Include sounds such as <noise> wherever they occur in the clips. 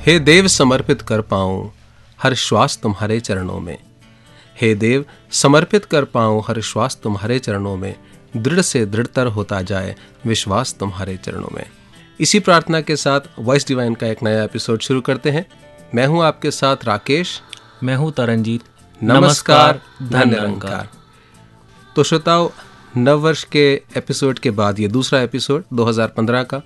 हे देव समर्पित कर पाऊँ हर श्वास तुम्हारे चरणों में। हे देव, समर्पित कर पाऊँ हर श्वास तुम्हारे चरणों में। दृढ़ से दृढ़तर होता जाए विश्वास तुम्हारे चरणों में। इसी प्रार्थना के साथ वॉइस डिवाइन का एक नया एपिसोड शुरू करते हैं। मैं हूँ आपके साथ राकेश। मैं हूँ तरनजीत नमस्कार धन निरंकार तो श्रोताओं नव वर्ष के एपिसोड के बाद ये दूसरा एपिसोड 2015 का।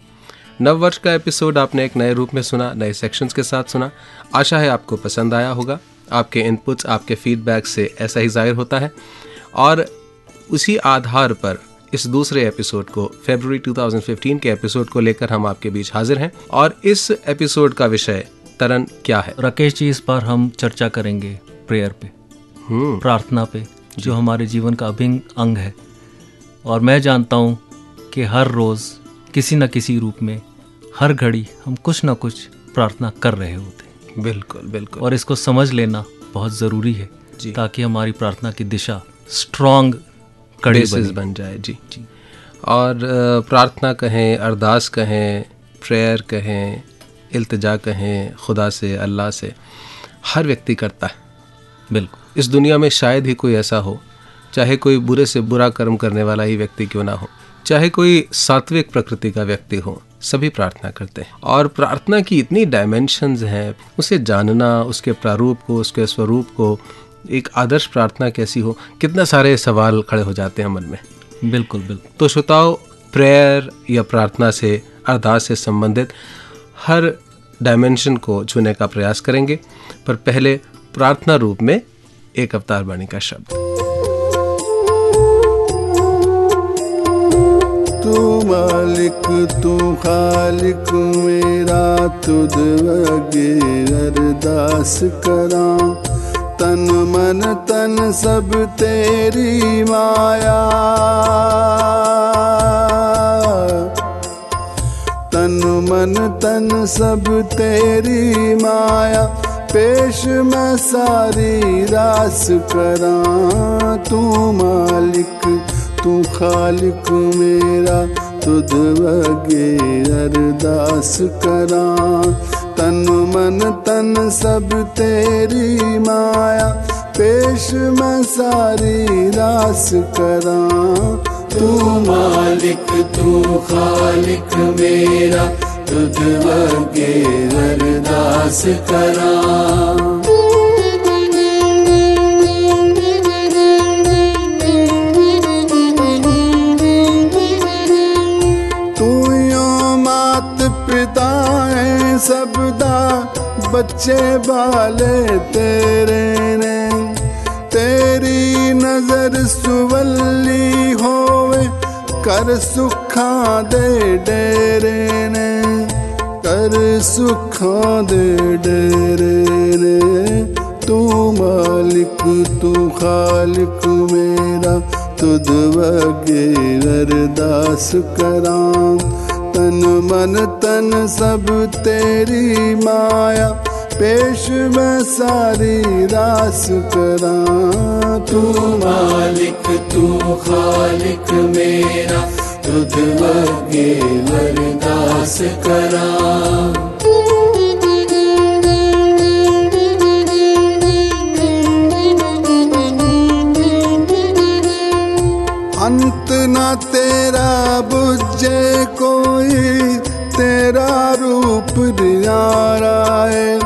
नव वर्ष का एपिसोड आपने एक नए रूप में सुना नए सेक्शंस के साथ सुना। आशा है आपको पसंद आया होगा। आपके इनपुट्स आपके फीडबैक से ऐसा ही ज़ाहिर होता है। और उसी आधार पर इस दूसरे एपिसोड को फरवरी 2015 के एपिसोड को लेकर हम आपके बीच हाजिर हैं। और इस एपिसोड का विषय तरन क्या है? राकेश जी इस बार हम चर्चा करेंगे प्रेयर पे हम्म। प्रार्थना पे जो हमारे जीवन का अभिन्न अंग है। और मैं जानता हूँ कि हर रोज किसी न किसी रूप में हर घड़ी हम कुछ ना कुछ प्रार्थना कर रहे होते हैं। बिल्कुल बिल्कुल। और इसको समझ लेना बहुत ज़रूरी है ताकि हमारी प्रार्थना की दिशा स्ट्रांग कड़ी बेसिस बन। जाए जी जी। और प्रार्थना कहें अरदास कहें प्रेयर कहें इल्तिजा कहें खुदा से अल्लाह से हर व्यक्ति करता है बिल्कुल। इस दुनिया में शायद ही कोई ऐसा हो चाहे कोई बुरे से बुरा कर्म करने वाला ही व्यक्ति क्यों ना हो चाहे कोई सात्विक प्रकृति का व्यक्ति हो सभी प्रार्थना करते हैं। और प्रार्थना की इतनी डायमेंशंस हैं उसे जानना उसके प्रारूप को उसके स्वरूप को एक आदर्श प्रार्थना कैसी हो? कितना सारे सवाल खड़े हो जाते हैं मन में। बिल्कुल बिल्कुल। तो श्रोताओ प्रेयर या प्रार्थना से अरदास से संबंधित हर डायमेंशन को छूने का प्रयास करेंगे। पर पहले प्रार्थना रूप में एक अवतार वाणी का शब्द। तू मालिक तू खालिक मेरा तुद अगे अरदास करा। तन मन तन सब तेरी माया। तन मन तन सब तेरी माया। पेश मैं सारी रास करा, तू मालिक, तू खालिक मेरा। तुद वगे अरदास करा। तन मन तन सब तेरी माया, पेश मैं सारी रास करा। तू मालिक, तू खालिक मेरा, तुझ वगे अरदास करा। बच्चे बाले तेरे ने, तेरी नज़र सुवल्ली होवे, कर सुखा दे डेरे ने, कर सुखा दे डेरे ने, तू मालिक, तू खालिक मेरा, तुद वगे अरदास करा, तन मन तन सब तेरी माया, पेश मैं सारी रास करा। तू मालिक, तू खालिक मेरा, तुझ वगे अरदास करा। है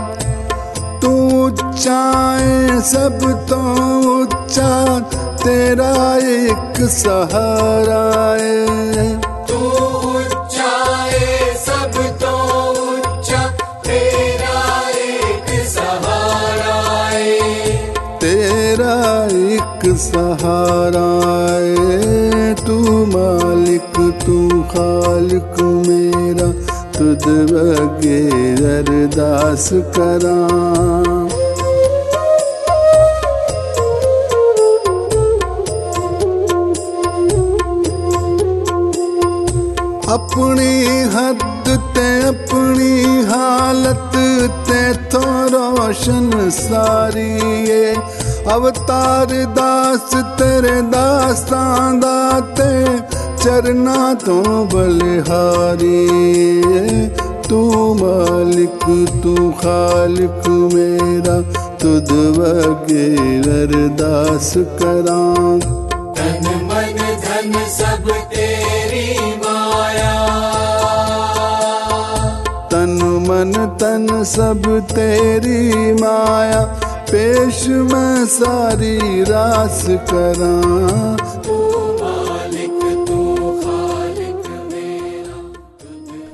तू ऊंचाए सब तो ऊँचा तेरा एक सहारा है। तू ऊंचाए सब तो ऊँचा तेरा एक सहारा है। तेरा एक सहारा है तू मालिक तू मेरा तुद वगे अरदास करा। अपनी हद ते अपनी हालत ते तो रोशन सारी है। अवतार दास तेरे दास्तां दाते चरना तो बलिहारी तू मालिक तू खालिक मेरा तुद वगे अरदास करा। तन मन धन सब तेरी माया। तन मन तन सब तेरी माया पेश मैं सारी रास करां।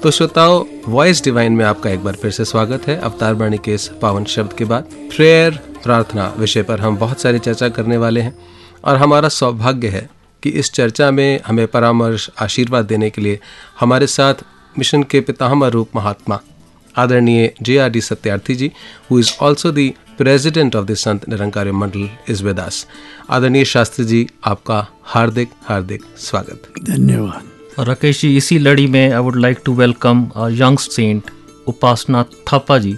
तो श्रोताओ वॉइस डिवाइन में आपका एक बार फिर से स्वागत है। अवतार वाणी के इस पावन शब्द के बाद प्रेयर प्रार्थना विषय पर हम बहुत सारी चर्चा करने वाले हैं और हमारा सौभाग्य है कि इस चर्चा में हमें परामर्श, आशीर्वाद देने के लिए हमारे साथ मिशन के पितामह रूप महात्मा आदरणीय J R D Satyarthi ji who is also the president of the Sant Nirankar Mandal is with आदरणीय शास्त्री जी, आपका हार्दिक हार्दिक स्वागत। धन्यवाद। राकेश जी इसी लड़ी में I would like to welcome young saint Upasana Thapa ji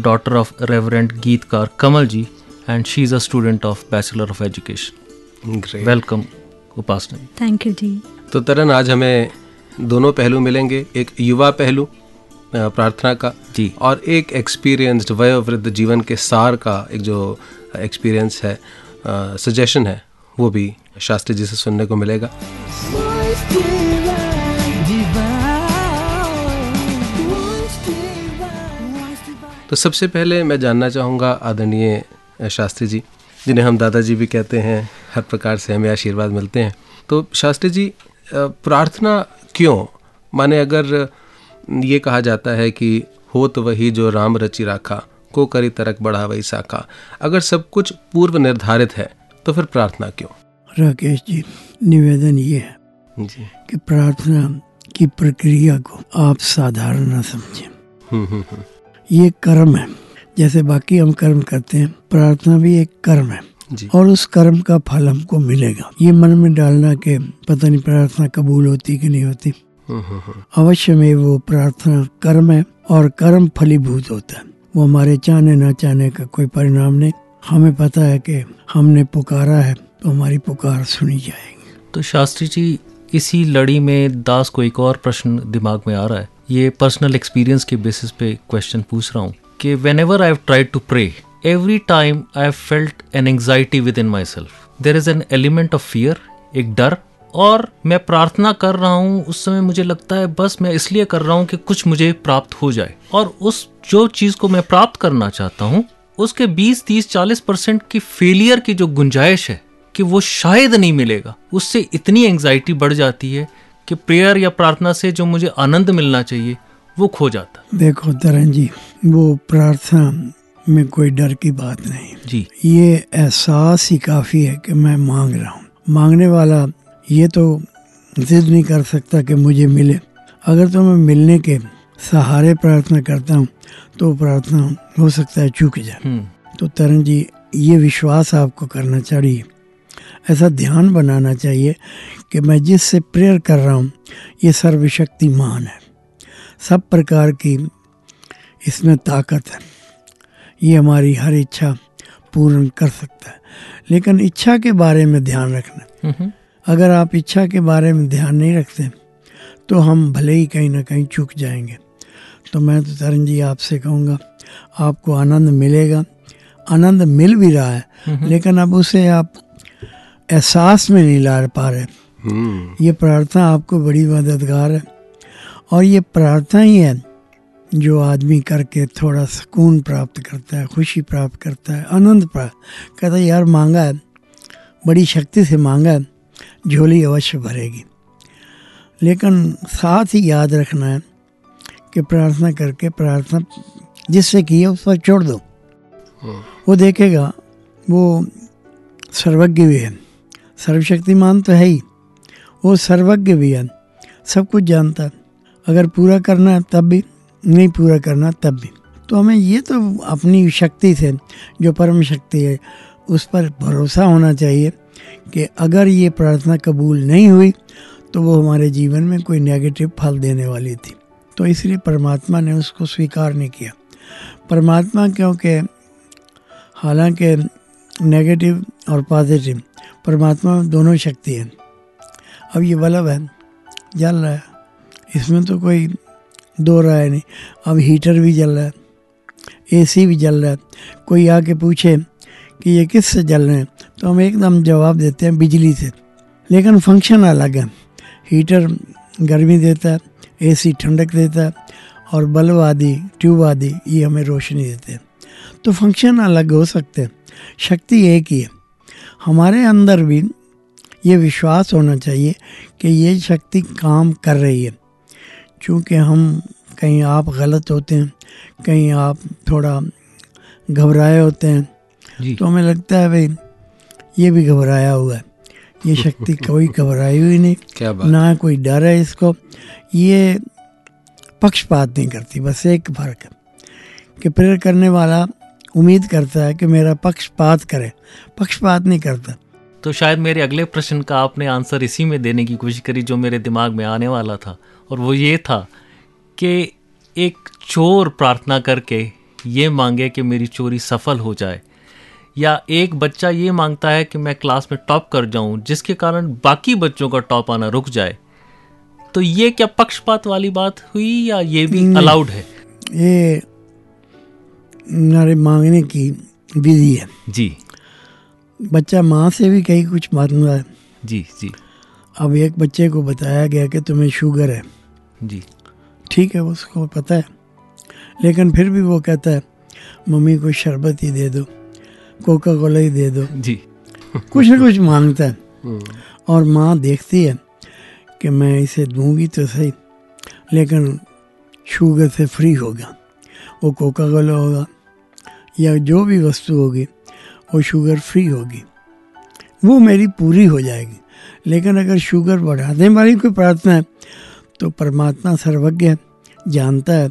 daughter of reverend गीतकार Kamal ji and she is a student of bachelor of education welcome Upasana thank you ji तो तरन आज हमें दोनों पहलू मिलेंगे एक युवा पहलू प्रार्थना का जी। और एक एक्सपीरियंस्ड वयोवृद्ध जीवन के सार का एक जो एक्सपीरियंस है सजेशन है वो भी शास्त्री जी से सुनने को मिलेगा। तो सबसे पहले मैं जानना चाहूँगा आदरणीय शास्त्री जी जिन्हें हम दादाजी भी कहते हैं हर प्रकार से हमें आशीर्वाद मिलते हैं। तो शास्त्री जी प्रार्थना क्यों? माने अगर ये कहा जाता है कि होत वही जो राम रचि राखा को करी तरक बढ़ा वही साखा। अगर सब कुछ पूर्व निर्धारित है तो फिर प्रार्थना क्यों? राकेश जी निवेदन ये है जी। कि प्रार्थना की प्रक्रिया को आप साधारण न समझें। हम्म हम्म हम्म, ये कर्म है। जैसे बाकी हम कर्म करते हैं प्रार्थना भी एक कर्म है। और उस कर्म का फल हमको मिलेगा। ये मन में डालना के पता नहीं प्रार्थना कबूल होती कि नहीं होती। हम्म हम्म हम्म, अवश्य में वो प्रार्थना कर्म है और कर्म फलीभूत होता है। वो हमारे चाहने न चाहने का कोई परिणाम नहीं। हमें पता है कि हमने पुकारा है तो हमारी पुकार सुनी जाएगी। तो शास्त्री जी इसी लड़ी में दास को एक और प्रश्न दिमाग में आ रहा है। ये पर्सनल एक्सपीरियंस के बेसिस पे क्वेश्चन पूछ रहा हूँ कि whenever I have tried to pray every time I have felt an anxiety within myself there is an element of fear एक डर, और मैं प्रार्थना कर रहा हूँ, उस समय मुझे लगता है बस मैं इसलिए कर रहा हूँ कि कुछ मुझे प्राप्त हो जाए। और उस जो चीज़ को मैं प्राप्त करना चाहता हूँ, उसके 20 30 40 परसेंट की फेलियर की जो गुंजाइश है, कि वो शायद नहीं मिलेगा। उससे इतनी एंग्जाइटी बढ़ जाती है कि प्रेयर या प्रार्थना से जो मुझे आनंद मिलना चाहिए वो खो जाता। देखो तरन जी वो प्रार्थना में कोई डर की बात नहीं। जी। ये एहसास ही काफ़ी है कि मैं मांग रहा हूँ। मांगने वाला ये तो जिद नहीं कर सकता कि मुझे मिले। अगर तो मैं मिलने के सहारे प्रार्थना करता हूँ तो प्रार्थना हो सकता है चूक जाए। हम्म। तो तरन जी ये विश्वास आपको करना चाहिए। ऐसा ध्यान बनाना चाहिए कि मैं जिससे प्रेयर कर रहा हूँ ये सर्वशक्तिमान है। सब प्रकार की इसमें ताकत है। ये हमारी हर इच्छा पूर्ण कर सकता है। लेकिन इच्छा के बारे में ध्यान रखना। अगर आप इच्छा के बारे में ध्यान नहीं रखते तो हम भले ही कहीं ना कहीं चूक जाएँगे। तो मैं तो तरन जी आपसे कहूँगा आपको आनंद मिलेगा। आनंद मिल भी रहा है लेकिन अब उसे आप एहसास में नहीं ला पा रहे। हम्म। ये प्रार्थना आपको बड़ी मददगार है। और ये प्रार्थना ही है जो आदमी करके थोड़ा सुकून प्राप्त करता है खुशी प्राप्त करता है आनंद प्राप्त कहता है। यार मांगा है। बड़ी शक्ति से मांगा है। झोली अवश्य भरेगी। लेकिन साथ ही याद रखना है कि प्रार्थना करके प्रार्थना जिससे की है उस पर छोड़ दो। वो देखेगा वो सर्वज्ञ भी है। सर्वशक्तिमान तो है ही। वो सर्वज्ञ भी है। सब कुछ जानता है। अगर पूरा करना है, तब भी। नहीं पूरा करना तब भी। तो हमें ये तो अपनी शक्ति से, जो परम शक्ति है, उस पर भरोसा होना चाहिए कि अगर ये प्रार्थना कबूल नहीं हुई तो वो हमारे जीवन में कोई नेगेटिव फल देने वाली थी। तो इसलिए परमात्मा ने उसको स्वीकार नहीं किया। परमात्मा क्योंकि हालाँकि नेगेटिव और पॉजिटिव परमात्मा में दोनों शक्ति है। अब ये बल्ब है, जल रहा है। इसमें तो कोई दो राय नहीं। अब हीटर भी जल रहा है, एसी भी जल रहा है। कोई आके पूछे कि ये किस से जल रहे हैं तो हम एकदम जवाब देते हैं बिजली से। लेकिन फ़ंक्शन अलग है। हीटर गर्मी देता है, एसी ठंडक देता है, और बल्ब आदि, ट्यूब आदि, ये हमें रोशनी देते हैं। तो फ़ंक्शन अलग हो सकते हैं। शक्ति एक ही है। हमारे अंदर भी ये विश्वास होना चाहिए कि ये शक्ति काम कर रही है। चूँकि हम कहीं आप गलत होते हैं कहीं आप थोड़ा घबराए होते हैं तो हमें लगता है भाई ये भी घबराया हुआ है। ये शक्ति <laughs> कोई घबराई हुई नहीं। क्या बात। ना कोई डर है इसको। ये पक्षपात नहीं करती बस एक फ़र्क है कि प्रेयर करने वाला उम्मीद करता है कि मेरा पक्षपात करे। पक्षपात नहीं करता। तो शायद मेरे अगले प्रश्न का आपने आंसर इसी में देने की कोशिश करी जो मेरे दिमाग में आने वाला था। और वो ये था कि एक चोर प्रार्थना करके ये मांगे कि मेरी चोरी सफल हो जाए। या एक बच्चा ये माँगता है कि मैं क्लास में टॉप कर जाऊँ जिसके कारण बाकी बच्चों का टॉप आना रुक जाए। तो ये क्या पक्षपात वाली बात हुई या ये भी अलाउड है? ये मांगने की विधि है। जी। बच्चा माँ से भी कहीं कुछ माँगता है जी जी। अब एक बच्चे को बताया गया कि तुम्हें शुगर है। जी। ठीक है उसको पता है। लेकिन फिर भी वो कहता है मम्मी को शरबत ही दे दो कोका कोला ही दे दो। जी। कुछ ना कुछ माँगता है। हम्म, और माँ देखती है कि मैं इसे दूँगी तो सही लेकिन शुगर से फ्री होगा वो कोका कोला होगा या जो भी वस्तु होगी वो शुगर फ्री होगी। वो मेरी पूरी हो जाएगी। लेकिन अगर शुगर बढ़ाने वाली कोई प्रार्थना है तो परमात्मा सर्वज्ञ है जानता है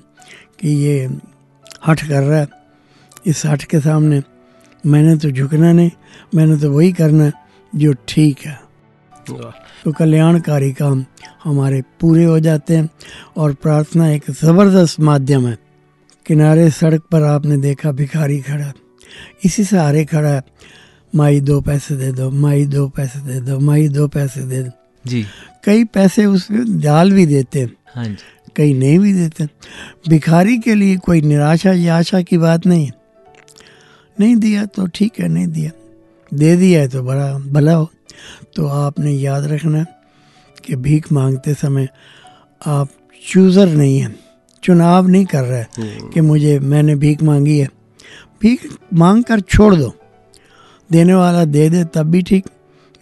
कि ये हठ कर रहा है। इस हठ के सामने मैंने तो झुकना नहीं मैंने तो वही करना है जो ठीक है। तो कल्याणकारी काम हमारे पूरे हो जाते हैं और प्रार्थना एक ज़बरदस्त माध्यम है। किनारे सड़क पर आपने देखा भिखारी खड़ा। इसी सहारे खड़ा है। माई दो पैसे दे दो माई दो पैसे दे दो माई दो पैसे दे दो। जी। कई पैसे उसमें डाल भी देते हैं हाँ जी। कई नहीं भी देते भिखारी के लिए कोई निराशा या आशा की बात नहीं है। नहीं दिया तो ठीक है नहीं दिया। दे दिया है तो बड़ा भला हो। तो आपने याद रखना कि भीख मांगते समय आप चूज़र नहीं हैं चुनाव नहीं कर रहे हैं कि मुझे मैंने भीख मांगी है। भीख मांग कर छोड़ दो। देने वाला दे दे, तब भी ठीक।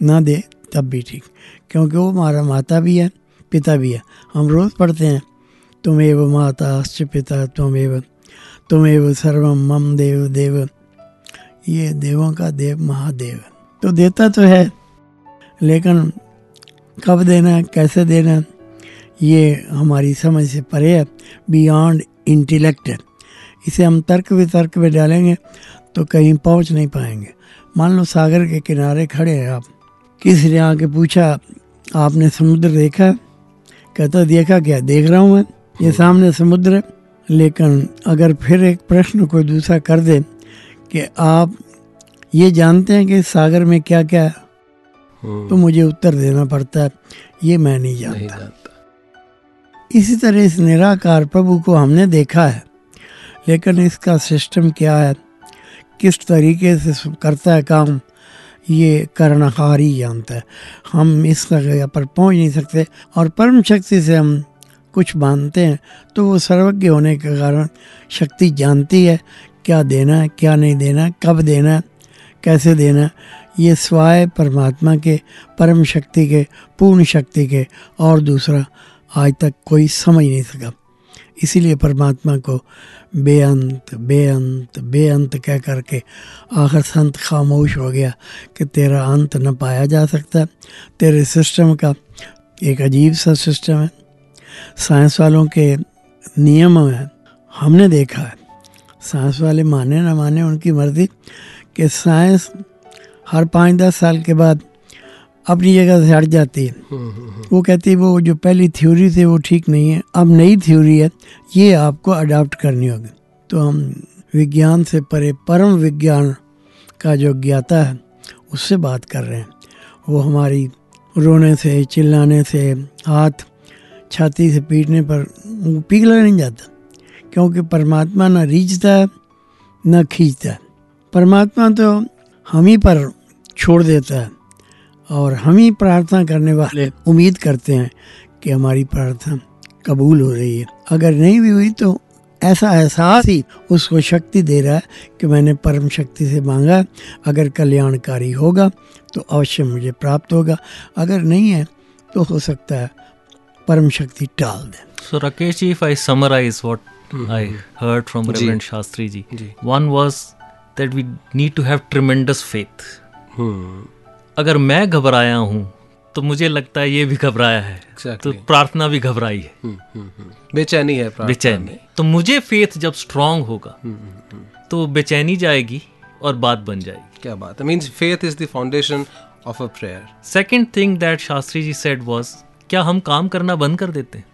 ना दे, तब भी ठीक। क्योंकि वो हमारा माता भी है, पिता भी है। हम रोज़ पढ़ते हैं तुमेव माता अश्च पिता त्वमेव तुमेव सर्वम मम देव देव। ये देवों का देव महादेव तो देता तो है, लेकिन कब देना है, कैसे देना है, ये हमारी समझ से परे है। बियॉन्ड इंटेलेक्ट इसे हम तर्क वितर्क में डालेंगे तो कहीं पहुँच नहीं पाएँगे। मान लो सागर के किनारे खड़े हैं आप। किसी ने आके पूछा आपने समुद्र देखा? है? कहता देखा क्या? देख रहा हूँ मैं। ये सामने समुद्र है। लेकिन अगर फिर एक प्रश्न कोई दूसरा कर दे कि आप ये जानते हैं कि सागर में क्या क्या है हम्म, तो मुझे उत्तर देना पड़ता है। ये मैं नहीं जानता। नहीं जानता। इसी तरह इस निराकार प्रभु को हमने देखा है। लेकिन इसका सिस्टम क्या है? किस तरीके से करता है काम? ये कर्णहार ही जानता है। हम इस जगह पर पहुँच नहीं सकते और परम शक्ति से हम कुछ मानते हैं तो वो सर्वज्ञ होने के कारण शक्ति जानती है, क्या देना है, क्या नहीं देना है, कब देना है, कैसे देना है। ये स्वाय परमात्मा के, परम शक्ति के, पूर्ण शक्ति के और दूसरा आज तक कोई समझ नहीं सका। इसीलिए परमात्मा को बेअंत बेअंत बेअंत कह करके आखिर संत खामोश हो गया कि तेरा अंत न पाया जा सकता। तेरे सिस्टम का एक अजीब सा सिस्टम है। साइंस वालों के नियम है हमने देखा है। साइंस वाले माने ना माने उनकी मर्ज़ी कि साइंस हर पाँच दस साल के बाद अपनी जगह से हट जाती है। वो कहती है वो जो पहली थ्योरी थी वो ठीक नहीं है। अब नई थ्योरी है। ये आपको अडाप्ट करनी होगी। तो हम विज्ञान से परे परम विज्ञान का जो ज्ञाता है उससे बात कर रहे हैं। वो हमारी रोने से चिल्लाने से हाथ छाती से पीटने पर वो पिघला नहीं जाता। क्योंकि परमात्मा ना रीझता है न खींचता है। परमात्मा तो हम ही पर छोड़ देता है। और हम ही प्रार्थना करने वाले उम्मीद करते हैं कि हमारी प्रार्थना कबूल हो रही है। अगर नहीं भी हुई तो ऐसा एहसास ही उसको शक्ति दे रहा है कि मैंने परम शक्ति से मांगा। है। अगर कल्याणकारी होगा तो अवश्य मुझे प्राप्त होगा। अगर नहीं है तो हो सकता है परम शक्ति टाल दे। So Rakesh ji, if I summarize what I heard from Reverend Shastri ji, one was that we need to have tremendous faith. अगर मैं घबराया हूँ तो मुझे लगता है ये भी घबराया है। Exactly. तो प्रार्थना भी घबराई है। हम्म, हम्म, हम्म। बेचैनी है बेचैनी। तो मुझे फेथ जब स्ट्रांग होगा तो बेचैनी जाएगी और बात बन जाएगी। क्या बात means faith is the foundation of a prayer second thing that Shastri ji said was क्या हम काम करना बंद कर देते हैं?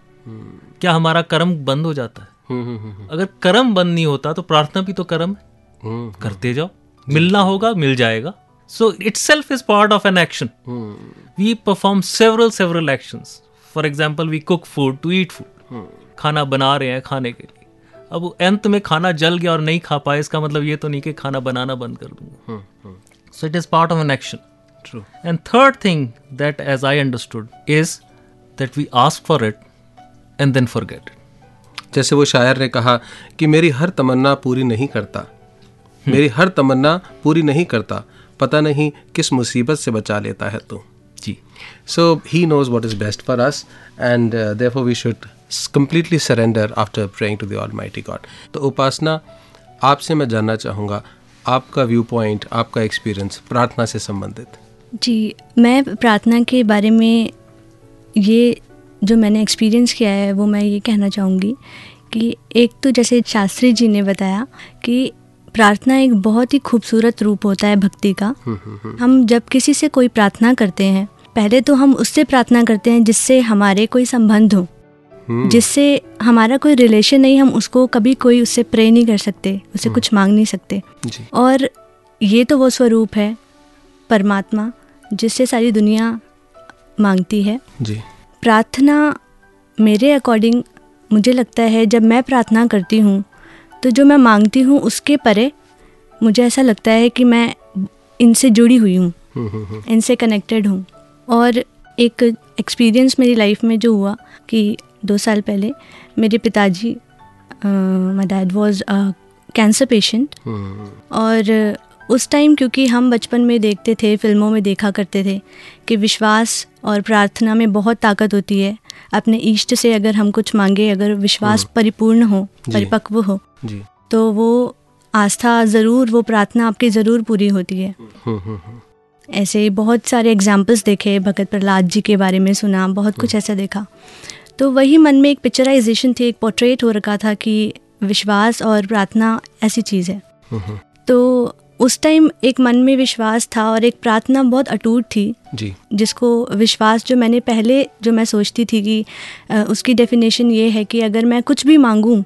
क्या हमारा कर्म बंद हो जाता है? हम्म, अगर कर्म बंद नहीं होता तो प्रार्थना भी तो कर्म है। करते जाओ। मिलना होगा मिल जाएगा। So itself is part of an action we perform several several actions for example we cook food to eat food खाना बना रहे हैं खाने के लिए। अब अंत में खाना जल गया और नहीं खा पाए इसका मतलब ये तो नहीं कि खाना बनाना बंद कर दूँगा। So it is part of an action true And third thing that, as I understood, is that we ask for it and then forget it. जैसे वो शायर ने कहा कि मेरी हर तमन्ना पूरी नहीं करता। मेरी हर तमन्ना पूरी नहीं करता। पता नहीं किस मुसीबत से बचा लेता है तू। जी। So he knows what is best for us, and we should s- completely surrender after praying to the Almighty God. तो उपासना आपसे मैं जानना चाहूँगा आपका व्यू पॉइंट आपका एक्सपीरियंस प्रार्थना से संबंधित। जी मैं प्रार्थना के बारे में ये जो मैंने एक्सपीरियंस किया है वो मैं ये कहना चाहूँगी कि एक तो जैसे शास्त्री जी ने बताया कि प्रार्थना एक बहुत ही खूबसूरत रूप होता है भक्ति का। हम जब किसी से कोई प्रार्थना करते हैं पहले तो हम उससे प्रार्थना करते हैं जिससे हमारे कोई संबंध हो। जिससे हमारा कोई रिलेशन नहीं हम उसको कभी कोई उससे प्रे नहीं कर सकते उसे कुछ मांग नहीं सकते। और ये तो वो स्वरूप है परमात्मा जिससे सारी दुनिया मांगती है। जी। प्रार्थना मेरे अकॉर्डिंग मुझे लगता है जब मैं प्रार्थना करती हूँ तो जो मैं मांगती हूँ उसके परे मुझे ऐसा लगता है कि मैं इनसे जुड़ी हुई हूँ हम्म, हम्म, हम्म, इनसे कनेक्टेड हूँ। और एक एक्सपीरियंस मेरी लाइफ में जो हुआ कि दो साल पहले मेरे पिताजी my dad was cancer patient और उस टाइम क्योंकि हम बचपन में देखते थे फ़िल्मों में देखा करते थे कि विश्वास और प्रार्थना में बहुत ताकत होती है। अपने इष्ट से अगर हम कुछ मांगे अगर विश्वास परिपूर्ण हो परिपक्व हो जी। तो वो आस्था ज़रूर वो प्रार्थना आपकी ज़रूर पूरी होती है। हम्म, हम्म, हम्म, ऐसे बहुत सारे एग्जाम्पल्स देखे भगत प्रहलाद जी के बारे में सुना बहुत कुछ ऐसा देखा। तो वही मन में एक पिक्चराइजेशन थी एक पोर्ट्रेट हो रखा था कि विश्वास और प्रार्थना ऐसी चीज़ है। हम्म, तो उस टाइम एक मन में विश्वास था और एक प्रार्थना बहुत अटूट थी। जी। जिसको विश्वास जो मैंने पहले जो मैं सोचती थी कि उसकी डेफिनेशन ये है कि अगर मैं कुछ भी मांगूं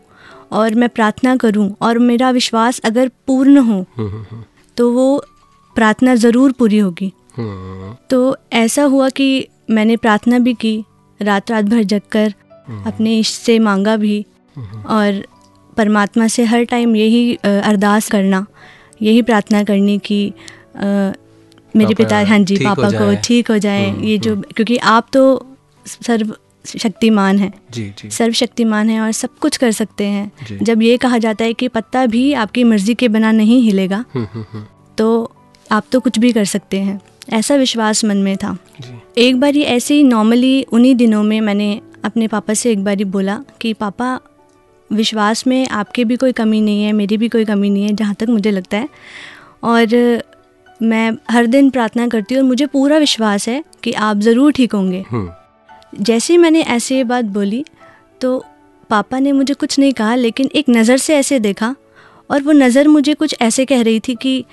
और मैं प्रार्थना करूँ और मेरा विश्वास अगर पूर्ण हो हम्म, हम्म, हम्म, तो वो प्रार्थना ज़रूर पूरी होगी। तो ऐसा हुआ कि मैंने प्रार्थना भी की रात रात भर जग कर अपने इष्ट से मांगा भी और परमात्मा से हर टाइम यही अरदास करना। यही प्रार्थना करनी कि मेरे पिता हाँ जी पापा को ठीक हो जाए। ये जो क्योंकि आप तो सर्व शक्तिमान हैं। जी जी। सर्वशक्तिमान है और सब कुछ कर सकते। हैं। जब ये कहा जाता है कि पत्ता भी आपकी मर्ज़ी के बिना नहीं हिलेगा हम्म, हम्म, हम्म, तो आप तो कुछ भी कर सकते हैं। ऐसा विश्वास मन में था। जी। एक बार ये ऐसे ही नॉर्मली उन्हीं दिनों में मैंने अपने पापा से एक बारी बोला कि पापा विश्वास में आपके भी कोई कमी नहीं है मेरी भी कोई कमी नहीं है जहाँ तक मुझे लगता है। और मैं हर दिन प्रार्थना करती हूँ और मुझे पूरा विश्वास है कि आप ज़रूर ठीक होंगे। हम्म, जैसे ही मैंने ऐसे ये बात बोली तो पापा ने मुझे कुछ नहीं कहा लेकिन एक नज़र से ऐसे देखा और वो नज़र मुझे कुछ ऐसे कह रही थी कि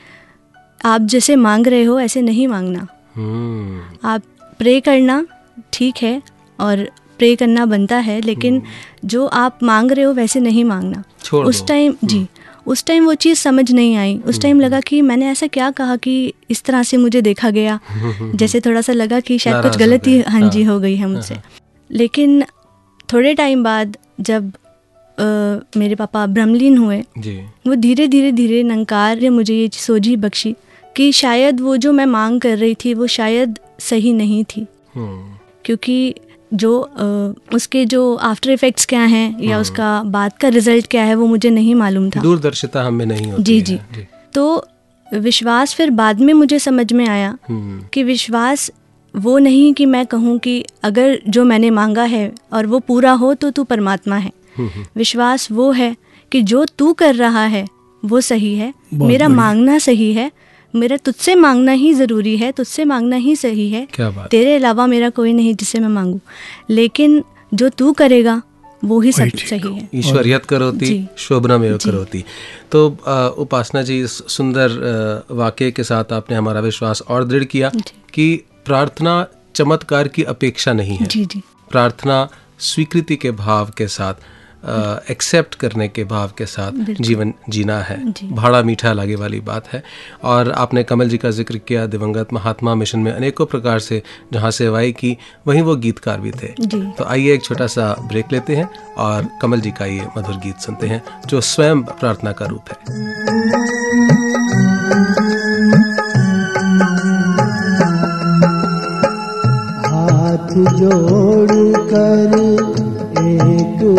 आप जैसे मांग रहे हो ऐसे नहीं मांगना। हम्म, आप प्रे करना ठीक है और प्रे करना बनता है लेकिन जो आप मांग रहे हो वैसे नहीं मांगना। उस टाइम जी उस टाइम वो चीज़ समझ नहीं आई। उस टाइम लगा कि मैंने ऐसा क्या कहा कि इस तरह से मुझे देखा गया। <laughs> जैसे थोड़ा सा लगा कि शायद कुछ हो गलती हाँ जी हाँ। हो गई है मुझसे। लेकिन थोड़े टाइम बाद जब अ, मेरे पापा ब्रह्मलीन हुए जी। वो धीरे धीरे धीरे नंकार ने मुझे ये सोझी बख्शी कि शायद वो जो मैं मांग कर रही थी वो शायद सही नहीं थी। हम्म, क्योंकि जो अ, उसके जो आफ्टर इफ़ेक्ट्स क्या हैं या उसका बाद का रिज़ल्ट क्या है वो मुझे नहीं मालूम था। दूरदर्शिता हमें नहीं होती जी है। जी। तो विश्वास फिर बाद में मुझे समझ में आया हम्म, कि विश्वास वो नहीं कि मैं कहूँ कि अगर जो मैंने मांगा है और वो पूरा हो तो तू परमात्मा है। हम्म, हम्म, विश्वास वो है कि जो तू कर रहा है वो सही है मेरा मांगना सही है मेरा तुझसे मांगना ही ज़रूरी है तुझसे मांगना ही सही है। क्या बात तेरे अलावा मेरा कोई नहीं जिससे मैं मांगूं। लेकिन जो तू करेगा वो ही सब सही है। ईश्वरियत करोती शोभना में करोती। तो उपासना जी इस सुंदर वाक्य के साथ आपने हमारा विश्वास और दृढ़ किया। कि प्रार्थना चमत्कार की अपेक्षा नहीं है। जी जी। प्रार्थना स्वीकृति के भाव के साथ। एक्सेप्ट करने के भाव के साथ जीवन जीना है। जी। भाड़ा मीठा लागे वाली बात है। और आपने कमल जी का ज़िक्र किया दिवंगत महात्मा मिशन में अनेकों प्रकार से जहाँ सेवाएँ की वहीं वो गीतकार भी थे। तो आइए एक छोटा सा ब्रेक लेते हैं और कमल जी का ये मधुर गीत सुनते हैं जो स्वयं प्रार्थना का रूप है। हाथ जोड़ कर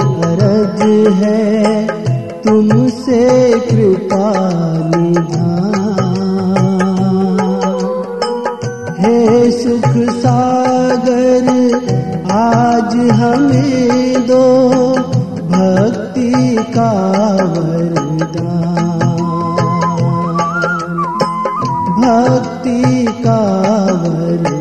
अरज है, तुमसे कृपा हे सुख सागर, आज हमें दो भक्ति का वरदान। भक्ति का वरदान।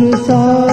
हे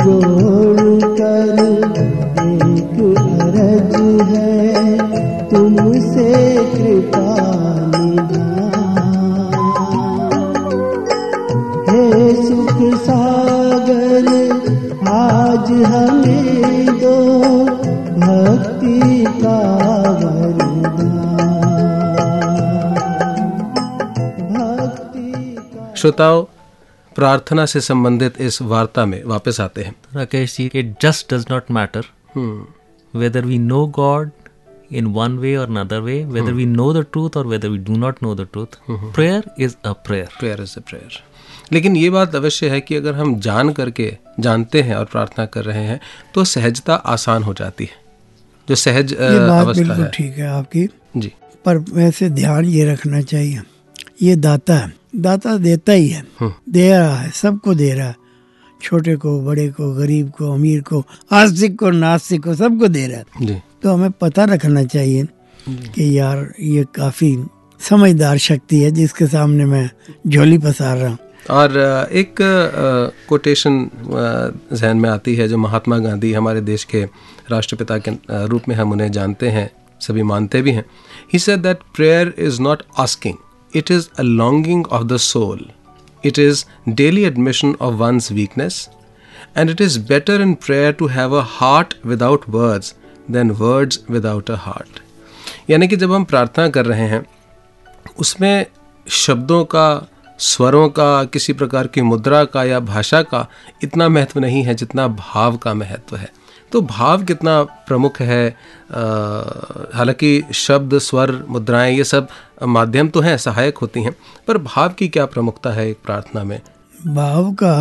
जोड़ कर एक अरज कृपा हे सुख सागर, आज हमें दो भक्ति का वरदान। श्रोताओं प्रार्थना से संबंधित इस वार्ता में वापस आते हैं। Rakesh ji it just does not matter whether we know God in one way or another way, whether we know the truth or whether we do not know the truth, prayer is a prayer. Prayer is a prayer लेकिन ये बात अवश्य है कि अगर हम जान करके जानते हैं और प्रार्थना कर रहे हैं तो सहजता आसान हो जाती है। जो सहज ये बात अवस्था बिल्कुल है। ठीक है आपकी। जी। पर वैसे ध्यान ये रखना चाहिए। ये दाता है। दाता देता ही है। हम्म। दे रहा है सबको दे रहा है। छोटे को बड़े को गरीब को अमीर को आस्तिक को नास्तिक को सबको दे रहा है। तो हमें पता रखना चाहिए कि यार ये काफ़ी समझदार शक्ति है जिसके सामने मैं झोली पसार रहा हूँ। और एक कोटेशन जहन में आती है जो महात्मा गांधी हमारे देश के राष्ट्रपिता के रूप में हम उन्हें जानते हैं सभी मानते भी हैं। He said that prayer is not asking it is a longing of the soul it is daily admission of one's weakness and it is better in prayer to have a heart without words than words without a heart यानी कि जब हम प्रार्थना कर रहे हैं, उसमें शब्दों का, स्वरों का, किसी प्रकार की मुद्रा का या भाषा का इतना महत्व नहीं है जितना भाव का महत्व है। तो भाव कितना प्रमुख है? हालाँकि शब्द स्वर मुद्राएँ ये सब माध्यम तो हैं सहायक होती हैं पर भाव की क्या प्रमुखता है एक प्रार्थना में? भाव का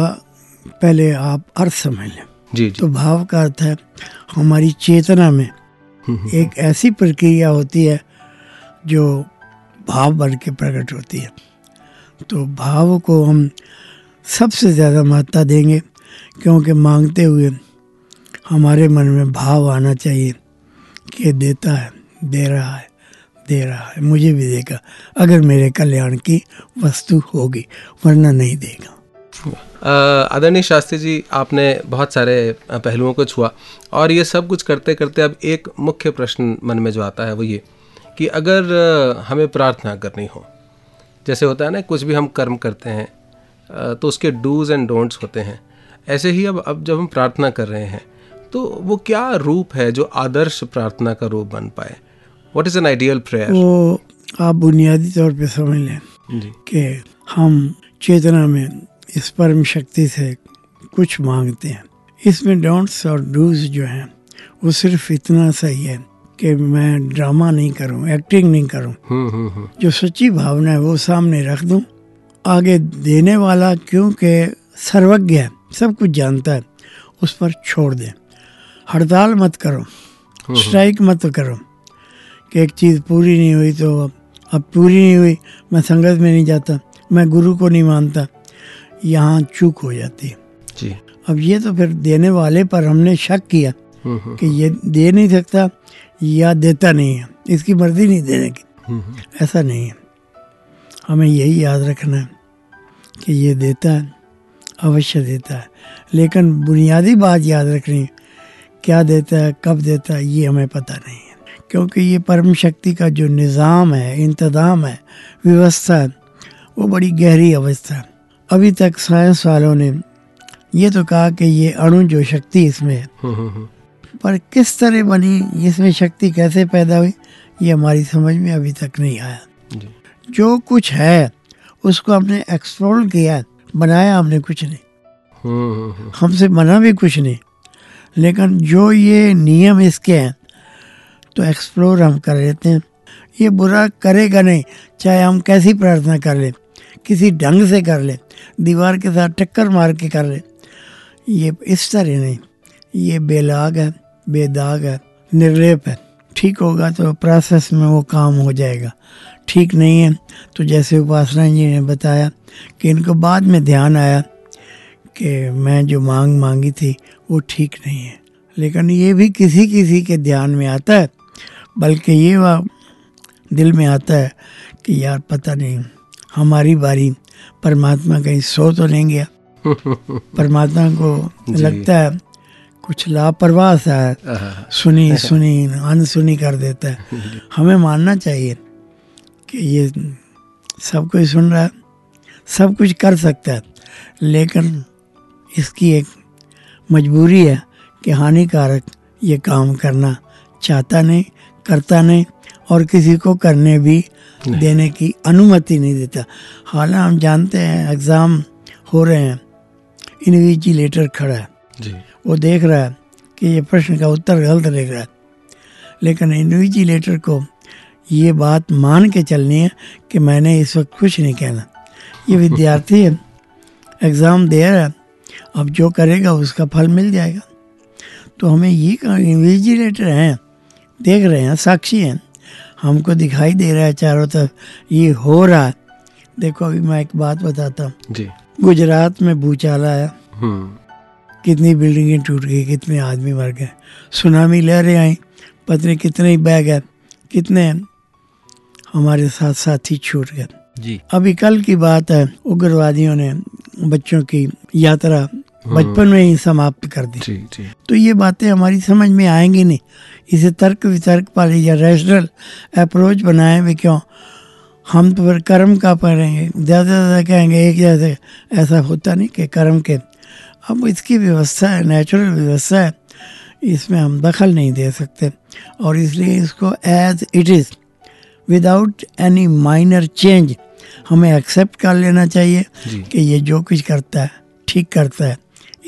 पहले आप अर्थ समझ लें। जी जी। तो भाव का अर्थ है हमारी चेतना में एक ऐसी प्रक्रिया होती है जो भाव बन के प्रकट होती है। तो भाव को हम सबसे ज़्यादा महत्ता देंगे क्योंकि मांगते हुए हमारे मन में भाव आना चाहिए कि देता है, दे रहा है, दे रहा है। मुझे भी देगा, अगर मेरे कल्याण की वस्तु होगी, वरना नहीं देगा। आदरणीय शास्त्री जी, आपने बहुत सारे पहलुओं को छुआ और ये सब कुछ करते करते अब एक मुख्य प्रश्न मन में जो आता है वो ये कि अगर हमें प्रार्थना करनी हो, जैसे होता है ना, कुछ भी हम कर्म करते हैं तो उसके डूज एंड डोंट्स होते हैं। ऐसे ही अब अब जब हम प्रार्थना कर रहे हैं तो वो क्या रूप है जो आदर्श प्रार्थना का रूप बन पाए? What is an ideal prayer वो आप बुनियादी तौर पे समझ लें कि हम चेतना में इस परम शक्ति से कुछ मांगते हैं। इसमें डोंट्स और डूज जो हैं वो सिर्फ़ इतना सही है कि मैं ड्रामा नहीं करूँ एक्टिंग नहीं करूँ। हम्म हम्म हम्म। जो सच्ची भावना है वो सामने रख दूँ। आगे देने वाला क्योंकि सर्वज्ञ है सब कुछ जानता है उस पर छोड़ दें। हड़ताल मत करो स्ट्राइक मत करो कि एक चीज़ पूरी नहीं हुई तो अब अब पूरी नहीं हुई मैं संगत में नहीं जाता मैं गुरु को नहीं मानता यहाँ चूक हो जाती है। जी। अब ये तो फिर देने वाले पर हमने शक किया हम्म हम्म कि ये दे नहीं सकता या देता नहीं है इसकी मर्ज़ी नहीं देने की। हम्म, हम्म, ऐसा नहीं है। हमें यही याद रखना है कि ये देता है अवश्य देता है। लेकिन बुनियादी बात याद रखनी है, क्या देता है कब देता है ये हमें पता नहीं है। क्योंकि ये परम शक्ति का जो निज़ाम है इंतज़ाम है व्यवस्था है वो बड़ी गहरी अवस्था है। अभी तक साइंस वालों ने ये तो कहा कि ये अणु जो शक्ति इसमें है। हम्म, हम्म, हम्म, पर किस तरह बनी इसमें शक्ति कैसे पैदा हुई ये हमारी समझ में अभी तक नहीं आया। जो। कुछ है उसको हमने एक्सप्लोर किया बनाया हमने कुछ नहीं। हमसे बना भी कुछ नहीं। लेकिन जो ये नियम इसके हैं तो एक्सप्लोर हम कर लेते हैं। ये बुरा करेगा नहीं, चाहे हम कैसी प्रार्थना कर लें, किसी ढंग से कर लें, दीवार के साथ टक्कर मार के कर लें। ये इस तरह नहीं, ये बेलाग है, बेदाग है, निर्लेप है। ठीक होगा तो प्रोसेस में वो काम हो जाएगा। ठीक नहीं है तो जैसे उपासना जी ने बताया कि इनको बाद में ध्यान आया कि मैं जो मांग मांगी थी वो ठीक नहीं है। लेकिन ये भी किसी किसी के ध्यान में आता है बल्कि ये वह दिल में आता है कि यार पता नहीं हमारी बारी परमात्मा कहीं सो तो नहीं गया <laughs> परमात्मा को लगता है कुछ लापरवाह सा है आहा, सुनी <laughs> सुनी अनसुनी कर देता है। हमें मानना चाहिए कि ये सब कुछ सुन रहा है सब कुछ कर सकता है लेकिन इसकी एक मजबूरी है कि हानिकारक ये काम करना चाहता नहीं करता नहीं और किसी को करने भी देने की अनुमति नहीं देता। हालाँकि हम जानते हैं एग्ज़ाम हो रहे हैं। इन्विजिलेटर खड़ा है। जी। वो देख रहा है कि ये प्रश्न का उत्तर गलत लिख रहा है। लेकिन इन्विजिलेटर को ये बात मान के चलनी है कि मैंने इस वक्त कुछ नहीं कहना। ये <laughs> विद्यार्थी है एग्ज़ाम दे रहा है। अब जो करेगा उसका फल मिल जाएगा। तो हमें ये इन्विजिलेटर हैं देख रहे हैं साक्षी हैं। हमको दिखाई दे रहा है चारों तरफ़ ये हो रहा है। देखो अभी मैं एक बात बताता हूँ। गुजरात में भूचाल आया हम्म। कितनी बिल्डिंगें टूट गई कितने आदमी मर गए। सुनामी लहरें आई पता नहीं कितने बह गए। कितने हमारे साथ साथी छूट गए। जी। अभी कल की बात है उग्रवादियों ने बच्चों की यात्रा बचपन में ही समाप्त कर दी। जी जी। तो ये बातें हमारी समझ में आएँगी नहीं। इसे तर्क वितर्क वाली या रैशनल अप्रोच बनाए भी क्यों? हम तो फिर कर्म का पढ़ेंगे। ज़्यादा से ज़्यादा कहेंगे एक जैसे ऐसा होता नहीं कि कर्म के। अब इसकी व्यवस्था है नेचुरल व्यवस्था है। इसमें हम दखल नहीं दे सकते। और इसलिए इसको as it is without any minor change हमें एक्सेप्ट कर लेना चाहिए कि ये जो कुछ करता है ठीक करता है।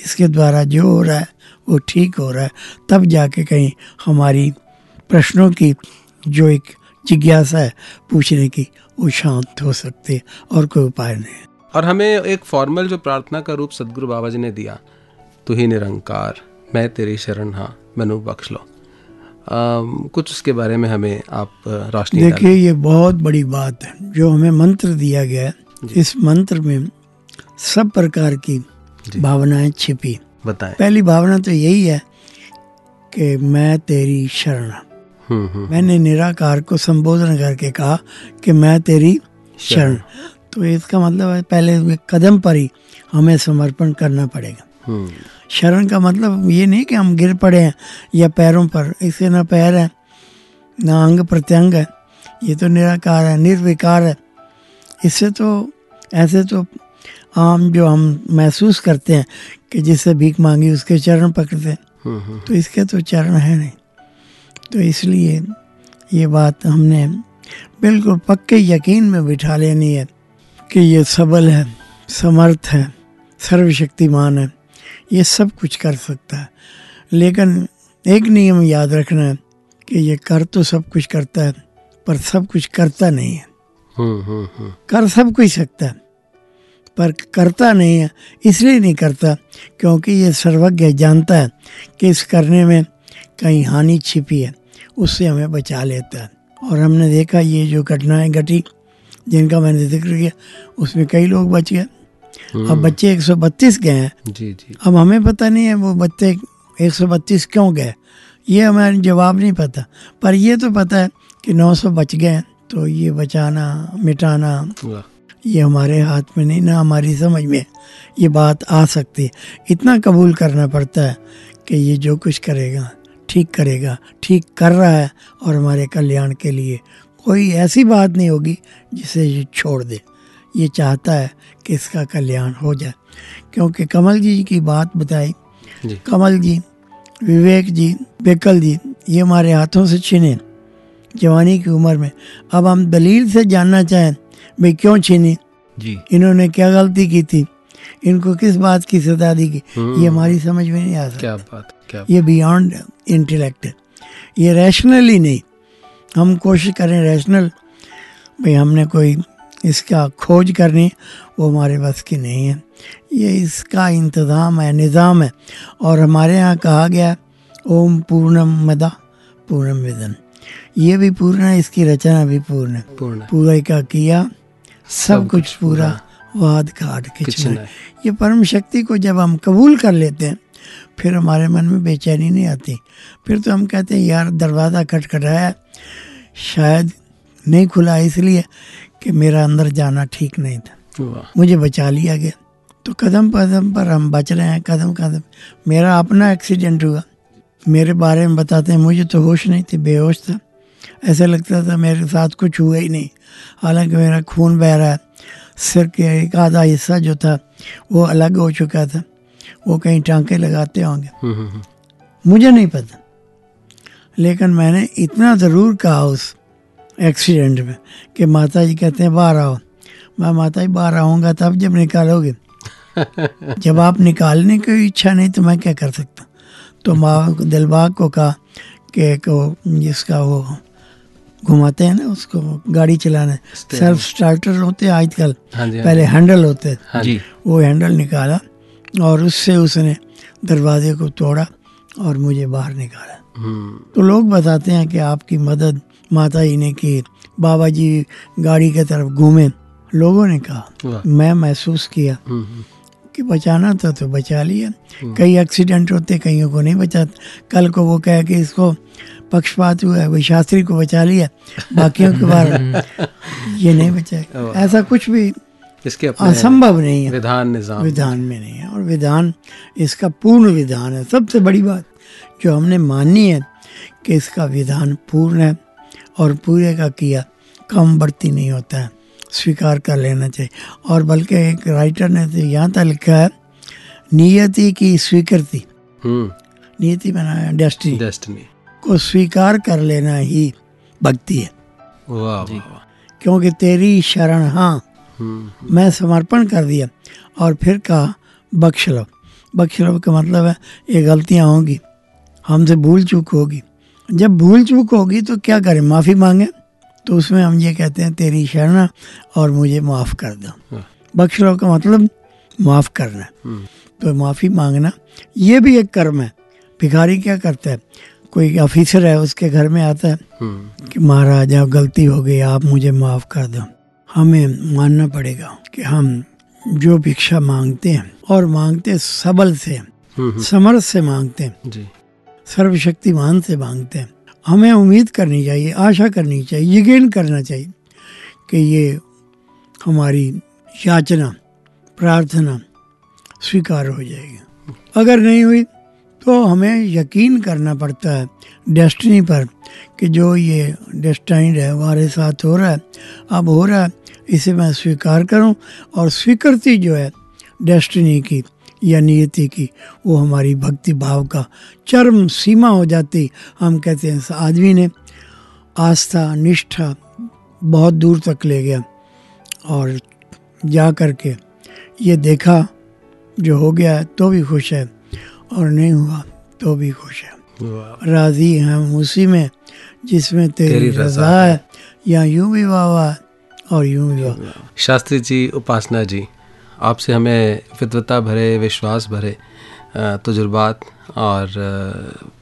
इसके द्वारा जो हो रहा है वो ठीक हो रहा है। तब जाके कहीं हमारी प्रश्नों की जो एक जिज्ञासा है पूछने की वो शांत हो सकती है और कोई उपाय नहीं है। और हमें एक फॉर्मल जो प्रार्थना का रूप सदगुरु बाबा जी ने दिया तू ही निरंकार मैं तेरी शरण हाँ मैनू बख्श लो। अम, कुछ उसके बारे में हमें आप रोशनी देखिए ये बहुत बड़ी बात है जो हमें मंत्र दिया गया है इस मंत्र में सब प्रकार की भावनाएँ छिपी। बताएँ। पहली भावना तो यही है कि मैं तेरी शरण हम्म हम्म मैंने निराकार को संबोधन करके कहा कि मैं तेरी शरण तो इसका मतलब है पहले कदम पर ही हमें समर्पण करना पड़ेगा। हम्म। शरण का मतलब ये नहीं कि हम गिर पड़े हैं या पैरों पर इससे ना पैर है ना अंग प्रत्यंग है। ये तो निराकार है निर्विकार है। इससे तो ऐसे तो आम जो हम महसूस करते हैं कि जिससे भीख मांगी उसके चरण पकड़ते हैं। हम्म हम्म। तो इसके तो चरण है नहीं। तो इसलिए ये बात हमने बिल्कुल पक्के यकीन में बिठा लेनी है कि ये सबल है समर्थ है सर्वशक्तिमान है। ये सब कुछ कर सकता है। लेकिन एक नियम याद रखना है कि ये कर तो सब कुछ करता है पर सब कुछ करता नहीं है। हम्म कर सब कुछ सकता है। पर करता नहीं है इसलिए नहीं करता क्योंकि ये सर्वज्ञ जानता है कि इस करने में कहीं हानि छिपी है उससे हमें बचा लेता है। और हमने देखा ये जो घटनाएँ घटी जिनका मैंने ज़िक्र किया उसमें कई लोग बच गए। अब बच्चे 132 गए हैं। जी जी। अब हमें पता नहीं है वो बच्चे 132 क्यों गए। ये हमें जवाब नहीं पता पर ये तो पता है कि 900 बच गए। तो ये बचाना मिटाना। ये हमारे हाथ में नहीं ना हमारी समझ में ये बात आ सकती है। इतना कबूल करना पड़ता है कि ये जो कुछ करेगा ठीक करेगा ठीक कर रहा है और हमारे कल्याण के लिए कोई ऐसी बात नहीं होगी जिसे ये छोड़ दे। ये चाहता है कि इसका कल्याण हो जाए। क्योंकि कमल जी की बात बताई। कमल जी विवेक जी बेकल जी ये हमारे हाथों से छिने। जवानी की उम्र में। अब हम दलील से जानना चाहें भाई क्यों छीनी जी। इन्होंने क्या गलती की थी? इनको किस बात की सजा दी गई? ये हमारी समझ में नहीं आ सकता। क्या बात क्या ये बियॉन्ड इंटेलेक्ट है ये रैशनली नहीं। हम कोशिश करें रैशनल भाई हमने कोई इसका खोज करनी वो हमारे बस की नहीं है। ये इसका इंतज़ाम है निज़ाम है। और हमारे यहाँ कहा गया है, ओम पूर्णम मदा पूर्णम विदन। ये भी पूर्ण है इसकी रचना भी पूर्ण है। पूर्ण है। पूरा का किया सब कुछ पूरा वाद काट किचन किचना ये परम शक्ति को जब हम कबूल कर लेते हैं फिर हमारे मन में बेचैनी नहीं आती। फिर तो हम कहते हैं यार दरवाज़ा खटखटाया शायद नहीं खुला इसलिए कि मेरा अंदर जाना ठीक नहीं था। मुझे बचा लिया गया। तो कदम कदम पर हम बच रहे हैं कदम कदम। मेरा अपना एक्सीडेंट हुआ। मेरे बारे में बताते हैं मुझे तो होश नहीं थी बेहोश था। ऐसा लगता था मेरे साथ कुछ हुआ ही नहीं। हालाँकि मेरा खून बह रहा है। सिर के एक आधा हिस्सा जो था वो अलग हो चुका था। वो कहीं टांके लगाते होंगे। हम्म, हम्म, हम्म। मुझे नहीं पता। लेकिन मैंने इतना ज़रूर कहा उस एक्सीडेंट में कि माता जी कहते हैं बाहर आओ। मैं माता जी बाहर आऊँगा तब जब निकालोगे। <laughs> जब आप निकालने की इच्छा नहीं तो मैं क्या कर सकता? तो माँ दिलबाग को कहा कि एक जिसका वो घुमाते हैं ना उसको गाड़ी चलाना। सेल्फ स्टार्टर होते हैं आजकल। हाँ हाँ पहले हैंडल होते हैं। हाँ जी। वो हैंडल निकाला और उससे उसने दरवाजे को तोड़ा और मुझे बाहर निकाला। हम्म, तो लोग बताते हैं कि आपकी मदद माता जी ने की बाबा जी गाड़ी की तरफ़ घूमे। लोगों ने कहा मैं महसूस किया हम्म, हम्म, कि बचाना था तो बचा लिया। कई एक्सीडेंट होते कईयों को नहीं बचा। कल को वो कहे कि इसको पक्षपात हुआ है वही शास्त्री को बचा लिया बाकियों के बारे <laughs> ये नहीं बचाए ऐसा कुछ भी इसके असंभव नहीं है। विधान निज़ाम। विधान में नहीं है। और विधान इसका पूर्ण विधान है। सबसे बड़ी बात जो हमने माननी है कि इसका विधान पूर्ण है और पूरे का किया कम बढ़ती नहीं होता है। स्वीकार कर लेना चाहिए। और बल्कि एक राइटर ने तो यहाँ तक लिखा है नियति की स्वीकृति। हम्म। नियति बनाया डेस्टिनी डेस्टिनी को स्वीकार कर लेना ही भक्ति है। वाह वाह वाह। क्योंकि तेरी शरण हाँ हम्म, मैं समर्पण कर दिया। और फिर कहा बख्श लो। बख्श लो का मतलब है ये गलतियाँ होंगी हमसे भूल चूक होगी। जब भूल चूक होगी तो क्या करें? माफ़ी मांगे? तो उसमें हम ये कहते हैं तेरी शरण और मुझे माफ़ कर दो। वाह। बख्श लो का मतलब माफ़ करना। हम्म, तो माफ़ी मांगना ये भी एक कर्म है। भिखारी क्या करता है? कोई ऑफिसर है उसके घर में आता है हम्म, कि महाराज गलती हो गई आप मुझे माफ़ कर दो। हमें मानना पड़ेगा कि हम जो भिक्षा मांगते हैं और मांगते सबल से हम्म, समर्थ से मांगते हैं सर्वशक्तिमान से मांगते हैं। हमें उम्मीद करनी चाहिए आशा करनी चाहिए यकीन करना चाहिए कि ये हमारी याचना प्रार्थना स्वीकार हो जाएगी। अगर नहीं हुई तो हमें यकीन करना पड़ता है डेस्टिनी पर कि जो ये डेस्टाइंड है, हमारे साथ हो रहा है। अब हो रहा है, इसे मैं स्वीकार करूँ और स्वीकृति जो है डेस्टिनी की या नियति की, वो हमारी भक्ति भाव का चरम सीमा हो जाती। हम कहते हैं आदमी ने आस्था, निष्ठा बहुत दूर तक ले गया और जा कर के ये देखा जो हो गया है तो भी खुश है। और नहीं हुआ तो भी खुश है। राज़ी हम उसी में जिसमें तेरी, तेरी रज़ा रजा है। या यूँ भी वाह और यूँ भी वाह। शास्त्री जी उपासना जी आपसे हमें विद्वता भरे विश्वास भरे तजुर्बात और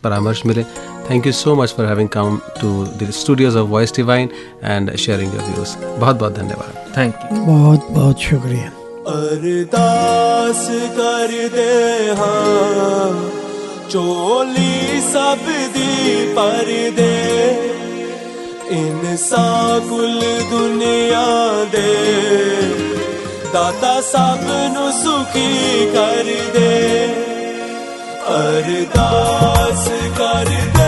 परामर्श मिले। Thank you so much for having come to the studios of Voice Divine and sharing your views बहुत बहुत धन्यवाद। थैंक यू बहुत बहुत शुक्रिया। अरदास कर दे हाँ। चोली सब दी पर दे। इंसान कुल दुनिया दे। दाता सब नु सुखी कर दे। अरदास कर दे।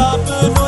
दाता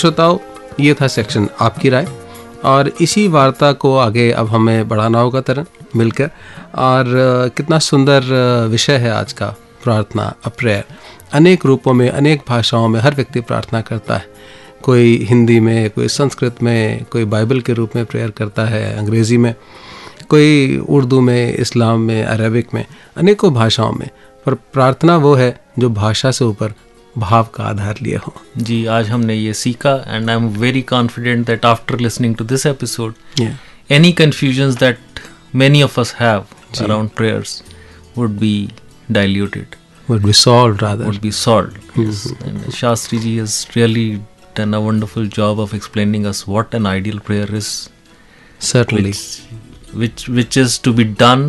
श्रोताओं ये था सेक्शन आपकी राय। और इसी वार्ता को आगे अब हमें बढ़ाना होगा तरन मिलकर। और कितना सुंदर विषय है आज का प्रार्थना अ प्रेयर अनेक रूपों में, अनेक भाषाओं में हर व्यक्ति प्रार्थना करता है। कोई हिंदी में, कोई संस्कृत में, कोई बाइबल के रूप में प्रेयर करता है, अंग्रेज़ी में। कोई उर्दू में, इस्लाम में, अरबिक में, अनेकों भाषाओं में। पर प्रार्थना वो है जो भाषा से ऊपर भाव का आधार लिए हो जी आज हमने ये सीखा and I am very confident that after listening to this episode any confusions that many of us have around prayers would be diluted would be solved rather would be solved yes. Mm-hmm. and shastri ji has really done a wonderful job of explaining us what an ideal prayer is certainly which which which is to be done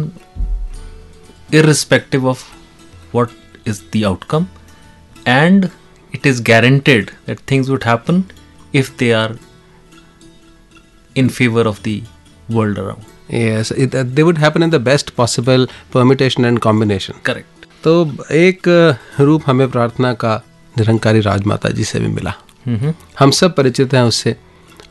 irrespective of what is the outcome and it is guaranteed that things would happen if they are in favor of the world around yes it, uh, they would happen in the best possible permutation and combination correct तो एक अ, रूप हमें प्रार्थना का निरंकारी राजमाता जी से भी मिला mm-hmm. हम सब परिचित हैं उससे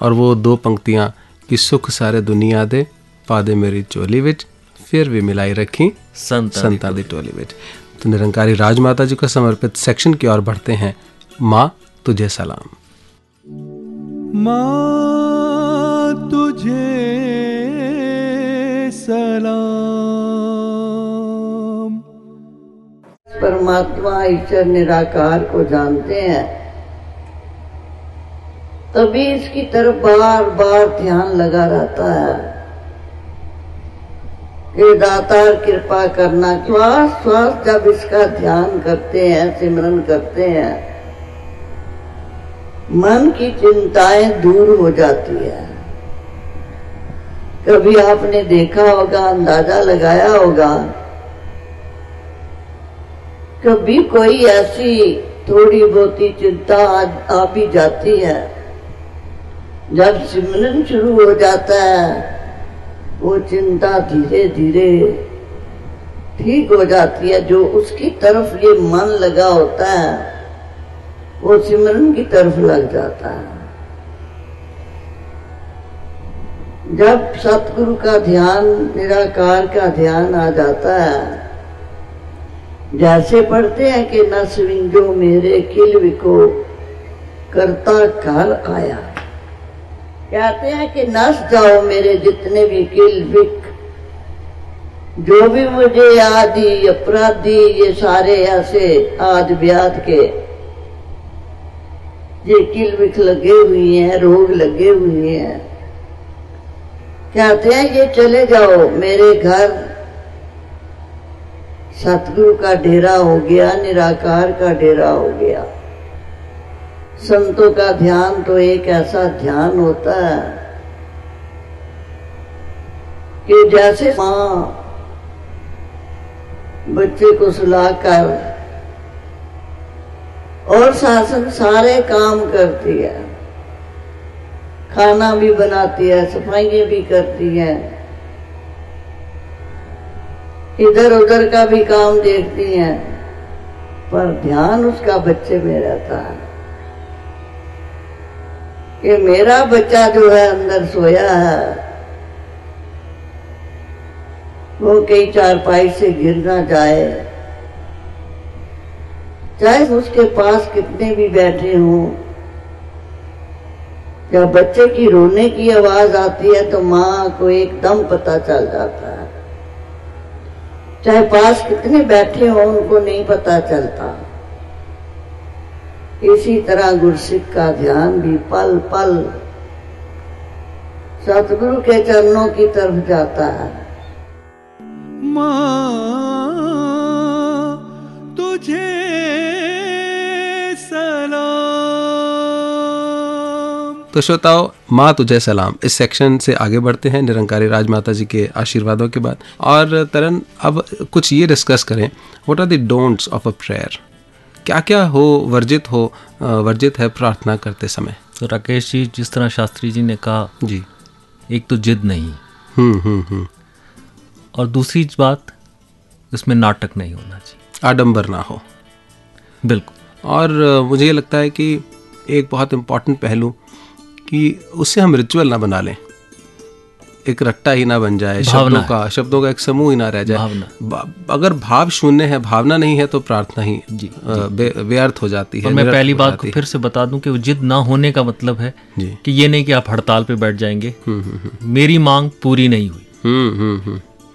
और वो दो पंक्तियाँ कि सुख सारे दुनिया दे पादे मेरी चोली विच फिर भी मिलाई रखी संत संता दी टोली विच तो निरंकारी राजमाता जी को समर्पित सेक्शन की ओर बढ़ते हैं। माँ तुझे सलाम। माँ तुझे सलाम। परमात्मा ईश्वर निराकार को जानते हैं। तभी इसकी तरफ़ बार बार ध्यान लगा रहता है। कि दातार, कृपा करना। श्वास श्वास जब इसका ध्यान करते हैं, सिमरन करते हैं, मन की चिंताएँ दूर हो जाती है। कभी आपने देखा होगा, अंदाज़ा लगाया होगा, कभी कोई ऐसी थोड़ी बहुती चिंता आ भी जाती है। जब सिमरन शुरू हो जाता है वो चिंता धीरे धीरे ठीक हो जाती है, जो उसकी तरफ़ ये मन लगा होता है, वो सिमरन की तरफ़ लग जाता है। जब सतगुरु का ध्यान, निराकार का ध्यान आ जाता है, जैसे पढ़ते हैं कि न स्विंजो मेरे किल विको करता घर आया। कहते हैं कि नस जाओ मेरे जितने भी किल विक जो भी मुझे आदि, अपराधी, ये सारे ऐसे आद व्याध के, ये किल विक लगे हुए हैं, रोग लगे हुए हैं। कहते हैं, ये चले जाओ, मेरे घर। सतगुरु का डेरा हो गया, निराकार का डेरा हो गया। संतों का ध्यान तो एक ऐसा ध्यान होता है कि जैसे माँ बच्चे को सुलाकर और शासन सारे काम करती है, खाना भी बनाती है, सफाइयाँ भी करती है इधर उधर का भी काम देखती हैं, पर ध्यान उसका बच्चे में रहता है। कि मेरा बच्चा जो है अंदर सोया है। वो कई चारपाई से गिर ना जाए। चाहे उसके पास कितने भी बैठे हों। जब बच्चे की रोने की आवाज़ आती है तो माँ को एकदम पता चल जाता है। चाहे पास कितने बैठे हो, उनको नहीं पता चलता। इसी तरह गुरसिख का ध्यान भी पल पल सतगुरु के चरणों की तरफ़ जाता है। माँ तुझे तो श्रोताओ माँ तुझे सलाम। इस सेक्शन से आगे बढ़ते हैं निरंकारी राजमाता जी के आशीर्वादों के बाद। और तरन अब कुछ ये डिस्कस करें। What are the don'ts of a prayer क्या क्या हो वर्जित हो वर्जित है प्रार्थना करते समय? तो राकेश जी जिस तरह शास्त्री जी ने कहा जी। एक तो जिद नहीं। हम्म हम्म हम्म। और दूसरी बात इसमें नाटक नहीं होना चाहिए। आडंबर ना हो। बिल्कुल। और मुझे ये लगता है कि एक बहुत इंपॉर्टेंट पहलू कि उससे हम रिचुअल ना बना लें। एक रट्टा ही ना बन जाए शब्दों का शब्दों का एक समूह ही ना रह जाए। अगर भाव शून्य है भावना नहीं है तो प्रार्थना ही व्यर्थ हो जाती है मैं पहली बात को फिर से बता दूँ कि जिद ना होने का मतलब है कि ये नहीं कि आप हड़ताल पे बैठ जाएँगे। हम्म हम्म हम्म। मेरी मांग पूरी नहीं हुई।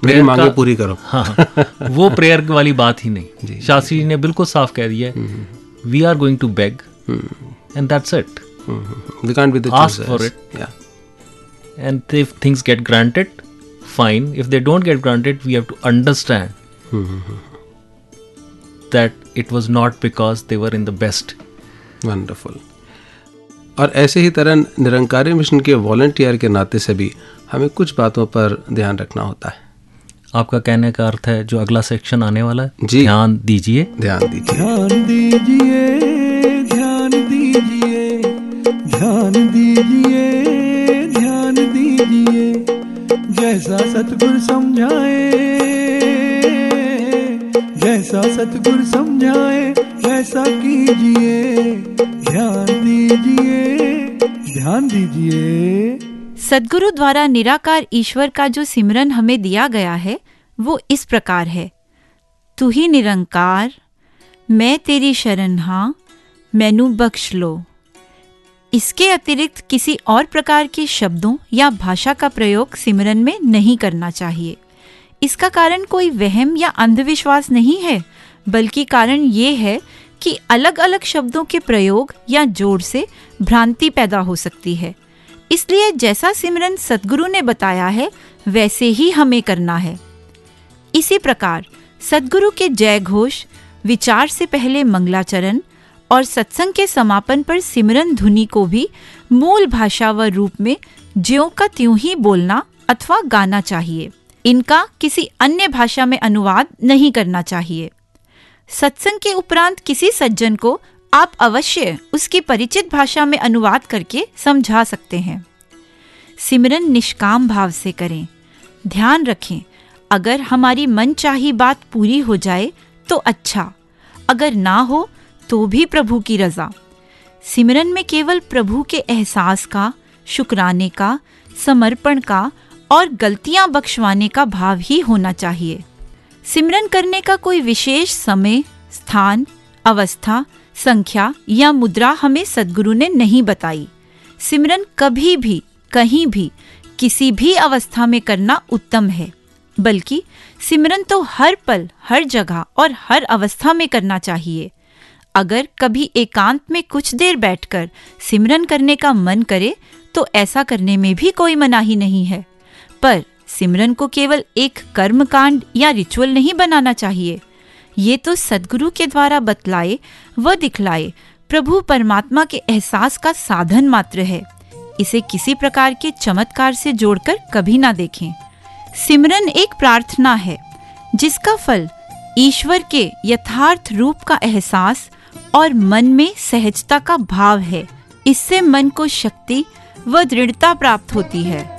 मेरी मांगे पूरी करो। हाँ हाँ, वो <laughs> प्रेयर वाली बात ही नहीं। शास्त्री जी। ने बिल्कुल साफ़ कह दिया है we are going to beg and that's it we can't be the for it. And if things get granted fine. If they don't get granted we have to understand that it was not because they were in the best. Wonderful और ऐसे ही तरह Nirankari mission के volunteer के नाते से भी हमें कुछ बातों पर ध्यान रखना होता है। आपका कहने का अर्थ है जो अगला सेक्शन आने वाला है जी। ध्यान दीजिए ध्यान दीजिए। ध्यान दीजिए। ध्यान दीजिए ध्यान दीजिए ध्यान दीजिए। जैसा सतगुरु समझाए, जैसा सतगुरु समझाए वैसा कीजिए, ध्यान दीजिए ध्यान दीजिए। सदगुरु द्वारा निराकार ईश्वर का जो सिमरन हमें दिया गया है, वो इस प्रकार है। तू ही निरंकार, मैं तेरी शरण हाँ मैनू बख्श लो। इसके अतिरिक्त किसी और प्रकार के शब्दों या भाषा का प्रयोग सिमरन में नहीं करना चाहिए। इसका कारण कोई वहम या अंधविश्वास नहीं है, बल्कि कारण ये है कि अलग अलग शब्दों के प्रयोग या जोड़ से भ्रांति पैदा हो सकती है। इसलिए जैसा सिमरन सदगुरु ने बताया है, वैसे ही हमें करना है। इसी प्रकार, सदगुरु के जय घोष, विचार से पहले मंगलाचरण और सत्संग के समापन पर सिमरन धुनि को भी मूल भाषा व रूप में ज्यों का त्यों ही बोलना अथवा गाना चाहिए। इनका किसी अन्य भाषा में अनुवाद नहीं करना चाहिए। सत्संग के उपरांत किसी सज्जन को आप अवश्य उसकी परिचित भाषा में अनुवाद करके समझा सकते हैं। सिमरन निष्काम भाव से करें। ध्यान रखें, अगर हमारी मन चाही बात पूरी हो जाए तो अच्छा अगर ना हो तो भी प्रभु की रजा। सिमरन में केवल प्रभु के एहसास का, शुक्राने का, समर्पण का और गलतियाँ बख्शवाने का भाव ही होना चाहिए। सिमरन करने का कोई विशेष समय, स्थान, अवस्था, संख्या या मुद्रा हमें सदगुरु ने नहीं बताई। सिमरन कभी भी, कहीं भी, किसी भी अवस्था में करना उत्तम है। बल्कि सिमरन तो हर पल, हर जगह और हर अवस्था में करना चाहिए। अगर कभी एकांत में कुछ देर बैठकर सिमरन करने का मन करे तो ऐसा करने में भी कोई मनाही नहीं है। पर सिमरन को केवल एक कर्म कांड या रिचुअल नहीं बनाना चाहिए। ये तो सदगुरु के द्वारा बतलाए व दिखलाए प्रभु परमात्मा के एहसास का साधन मात्र है। इसे किसी प्रकार के चमत्कार से जोड़कर कभी ना देखें। सिमरन एक प्रार्थना है, जिसका फल ईश्वर के यथार्थ रूप का एहसास और मन में सहजता का भाव है। इससे मन को शक्ति व दृढ़ता प्राप्त होती है।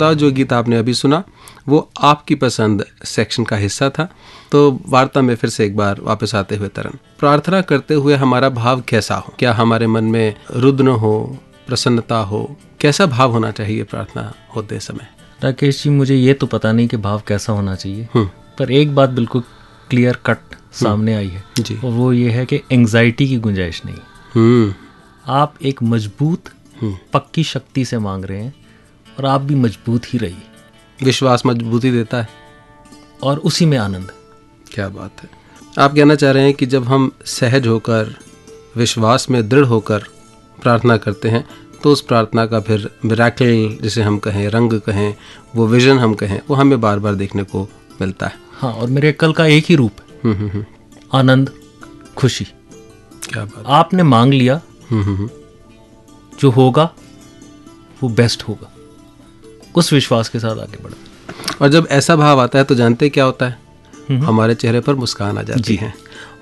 श्रोताओं जो गीत आपने अभी सुना वो आपकी पसंद सेक्शन का हिस्सा था। तो वार्ता में फिर से एक बार वापस आते हुए तरन प्रार्थना करते हुए हमारा भाव कैसा हो? क्या हमारे मन में रुद्न हो प्रसन्नता हो? कैसा भाव होना चाहिए प्रार्थना होते समय? राकेश जी मुझे ये तो पता नहीं कि भाव कैसा होना चाहिए। हम्म। पर एक बात बिल्कुल क्लियर कट सामने आई है। जी। और वो ये है कि एंजाइटी की गुंजाइश नहीं। हम्म। आप एक मज़बूत हम्म। पक्की शक्ति से मांग रहे हैं और आप भी मज़बूत ही रहिए। विश्वास मजबूती देता है। और उसी में आनंद। क्या बात है। आप कहना चाह रहे हैं कि जब हम सहज होकर विश्वास में दृढ़ होकर प्रार्थना करते हैं तो उस प्रार्थना का फिर मिराकल जिसे हम कहें रंग कहें वो विजन हम कहें वो हमें बार बार देखने को मिलता है। हाँ और मेरे कल का एक ही रूप है। हम्म हम्म हम्म, आनंद खुशी। क्या बात आपने मांग लिया जो होगा वो बेस्ट होगा। उस विश्वास के साथ आगे बढ़ो। और जब ऐसा भाव आता है तो जानते क्या होता है? हमारे चेहरे पर मुस्कान आ जाती है।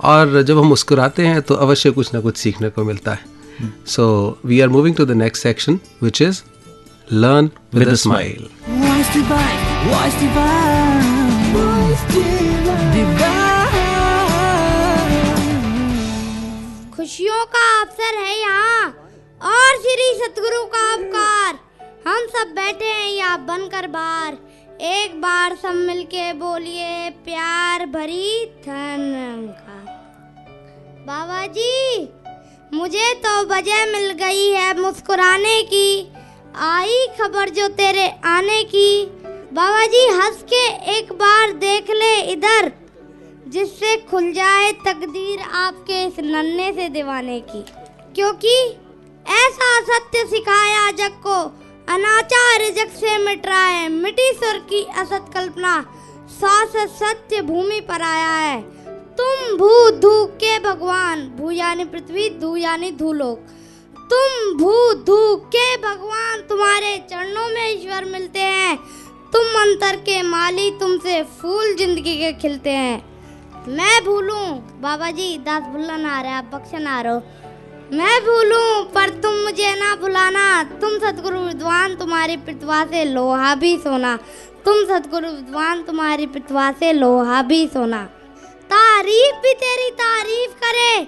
और जब हम मुस्कुराते हैं तो अवश्य कुछ ना कुछ सीखने को मिलता है। So we are moving to the next section which is learn with With smile. खुशियों का अवसर है यहाँ। और श्री सतगुरु का उपकार हम सब बैठे हैं यहाँ बनकर बार एक बार सब मिलके बोलिए, प्यार भरी धनकार बाबा जी मुझे तो वजह मिल गई है मुस्कुराने की। आई खबर जो तेरे आने की। बाबा जी हंस के एक बार देख ले इधर, जिससे खुल जाए तकदीर आपके इस नन्हे से दीवाने की। क्योंकि ऐसा सत्य सिखाया जग को अनाचार जग से मिटी सुर की असत कल्पना, सास सत्य भूमि पर आया है। तुम भू धू के भगवान, भू यानी पृथ्वी, धू यानी धूलोक तुम भू धू के भगवान, तुम्हारे चरणों में ईश्वर मिलते हैं। तुम अंतर के माली, तुमसे फूल ज़िंदगी के खिलते हैं। मैं भूलूं बाबा जी दास भूलन आ रहा है बख्शन आ रहे। हो मैं भूलूं, पर तुम मुझे ना भुलाना। तुम सतगुरु विद्वान तुम्हारी पितवा से लोहा भी सोना। तुम सतगुरु विद्वान तुम्हारी पितवा से लोहा भी सोना। तारीफ़ भी तेरी तारीफ़ करे।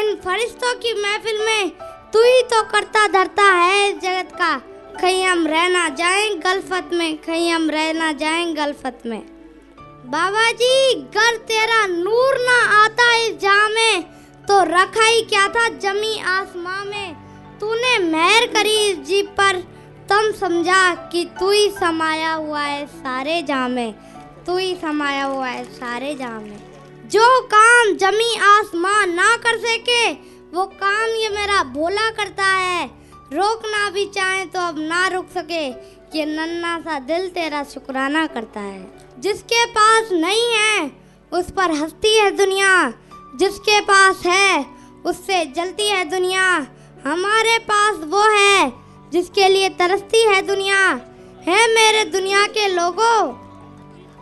इन फरिश्तों की महफिल में तू ही तो करता धरता है इस जगत का। कहीं हम रह ना जाएँ गलफत में, कहीं हम रह ना जाएँ गलफत में। बाबा जी, घर तेरा नूर ना रखा ही क्या था? जमी आसमां में। तूने मेहर करी जीप पर। तम समझा कि तू ही समाया हुआ है सारे जहाँ में। तू ही समाया हुआ है सारे जहाँ में। जो काम जमी आसमां ना कर सके, वो काम ये मेरा भोला करता है। रोकना भी चाहे तो अब ना रुक सके। ये नन्ना सा दिल तेरा शुक्राना करता है। जिसके पास नहीं है, उस पर हंसती है दुनिया। जिसके पास है उससे जलती है दुनिया। हमारे पास वो है जिसके लिए तरसती है दुनिया। है मेरे दुनिया के लोगों।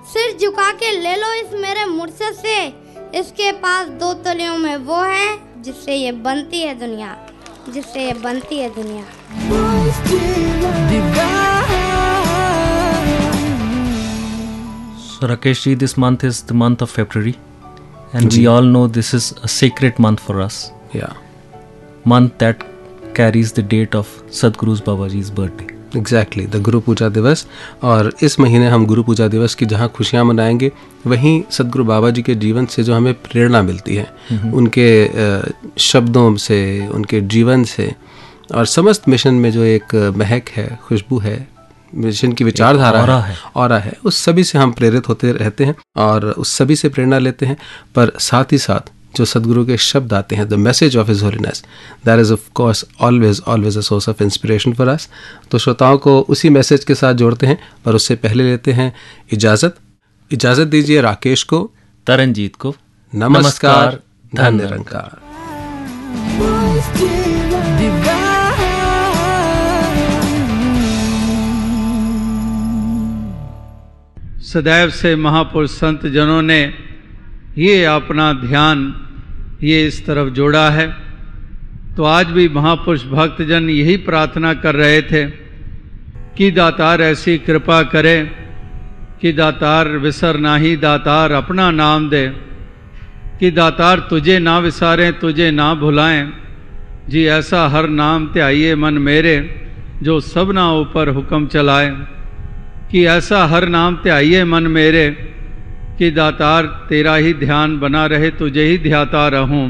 सिर झुका के ले लो इस मेरे मुर्शद से। इसके पास दो तलियों में वो है जिससे ये बनती है दुनिया। जिससे ये बनती है दुनिया। So Rakesh ji, this month is the month of and we all know this is a sacred month for us. या Month that carries the date of Sadhguru's Babaji's birthday. Exactly the Guru Puja Diwas और इस महीने हम गुरु पूजा दिवस की जहाँ खुशियाँ मनाएँगे वहीं सदगुरु बाबा जी के जीवन से जो हमें प्रेरणा मिलती है उनके शब्दों से उनके जीवन से और समस्त मिशन में जो एक महक है खुशबू है मिशन की विचारधारा है, है। ऑरा है। उस सभी से हम प्रेरित होते रहते हैं और उस सभी से प्रेरणा लेते हैं पर साथ ही साथ जो सदगुरु के शब्द आते हैं the message of his holiness that is of course always always a source of inspiration for us तो श्रोताओं को उसी मैसेज के साथ जोड़ते हैं पर उससे पहले लेते हैं इजाज़त। इजाज़त दीजिए राकेश को। तरनजीत को। नमस्कार धन निरंकार सदैव से महापुरुष संत जनों ने ये अपना ध्यान ये इस तरफ़ जोड़ा है। तो आज भी महापुरुष भक्तजन यही प्रार्थना कर रहे थे कि दातार ऐसी कृपा करे कि दातार विसर नाही दातार अपना नाम दे, कि दातार तुझे ना विसारें, तुझे ना भुलाएँ। जी ऐसा हर नाम त्याइए मन मेरे, जो सब ना ऊपर हुक्म चलाए। कि ऐसा हर नाम त्याइए मन मेरे, कि दातार तेरा ही ध्यान बना रहे तुझे ही ध्याता रहूँ।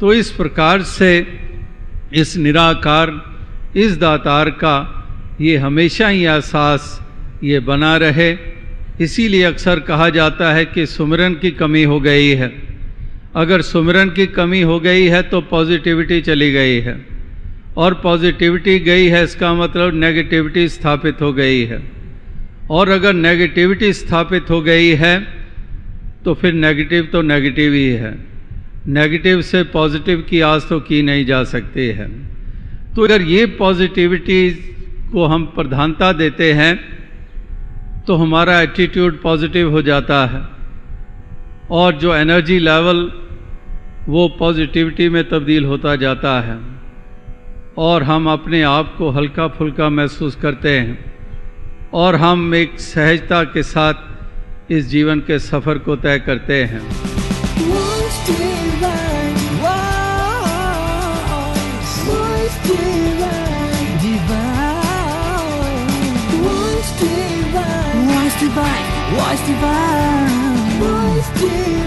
तो इस प्रकार से इस निराकार, इस दातार का ये हमेशा ही एहसास ये बना रहे। इसीलिए अक्सर कहा जाता है कि सुमरन की कमी हो गई है। अगर सुमरन की कमी हो गई है तो पॉजिटिविटी चली गई है। और पॉजिटिविटी गई है, इसका मतलब नेगेटिविटी स्थापित हो गई है। और अगर नेगेटिविटी स्थापित हो गई है तो फिर नेगेटिव तो नेगेटिव ही है। नेगेटिव से पॉजिटिव की आस तो की नहीं जा सकती है। तो अगर ये पॉजिटिविटी को हम प्रधानता देते हैं तो हमारा एटीट्यूड पॉजिटिव हो जाता है। और जो एनर्जी लेवल वो पॉजिटिविटी में तब्दील होता जाता है। और हम अपने आप को हल्का फुल्का महसूस करते हैं। और हम एक सहजता के साथ इस जीवन के सफ़र को तय करते हैं Voice divine, voice divine, voice divine, divine.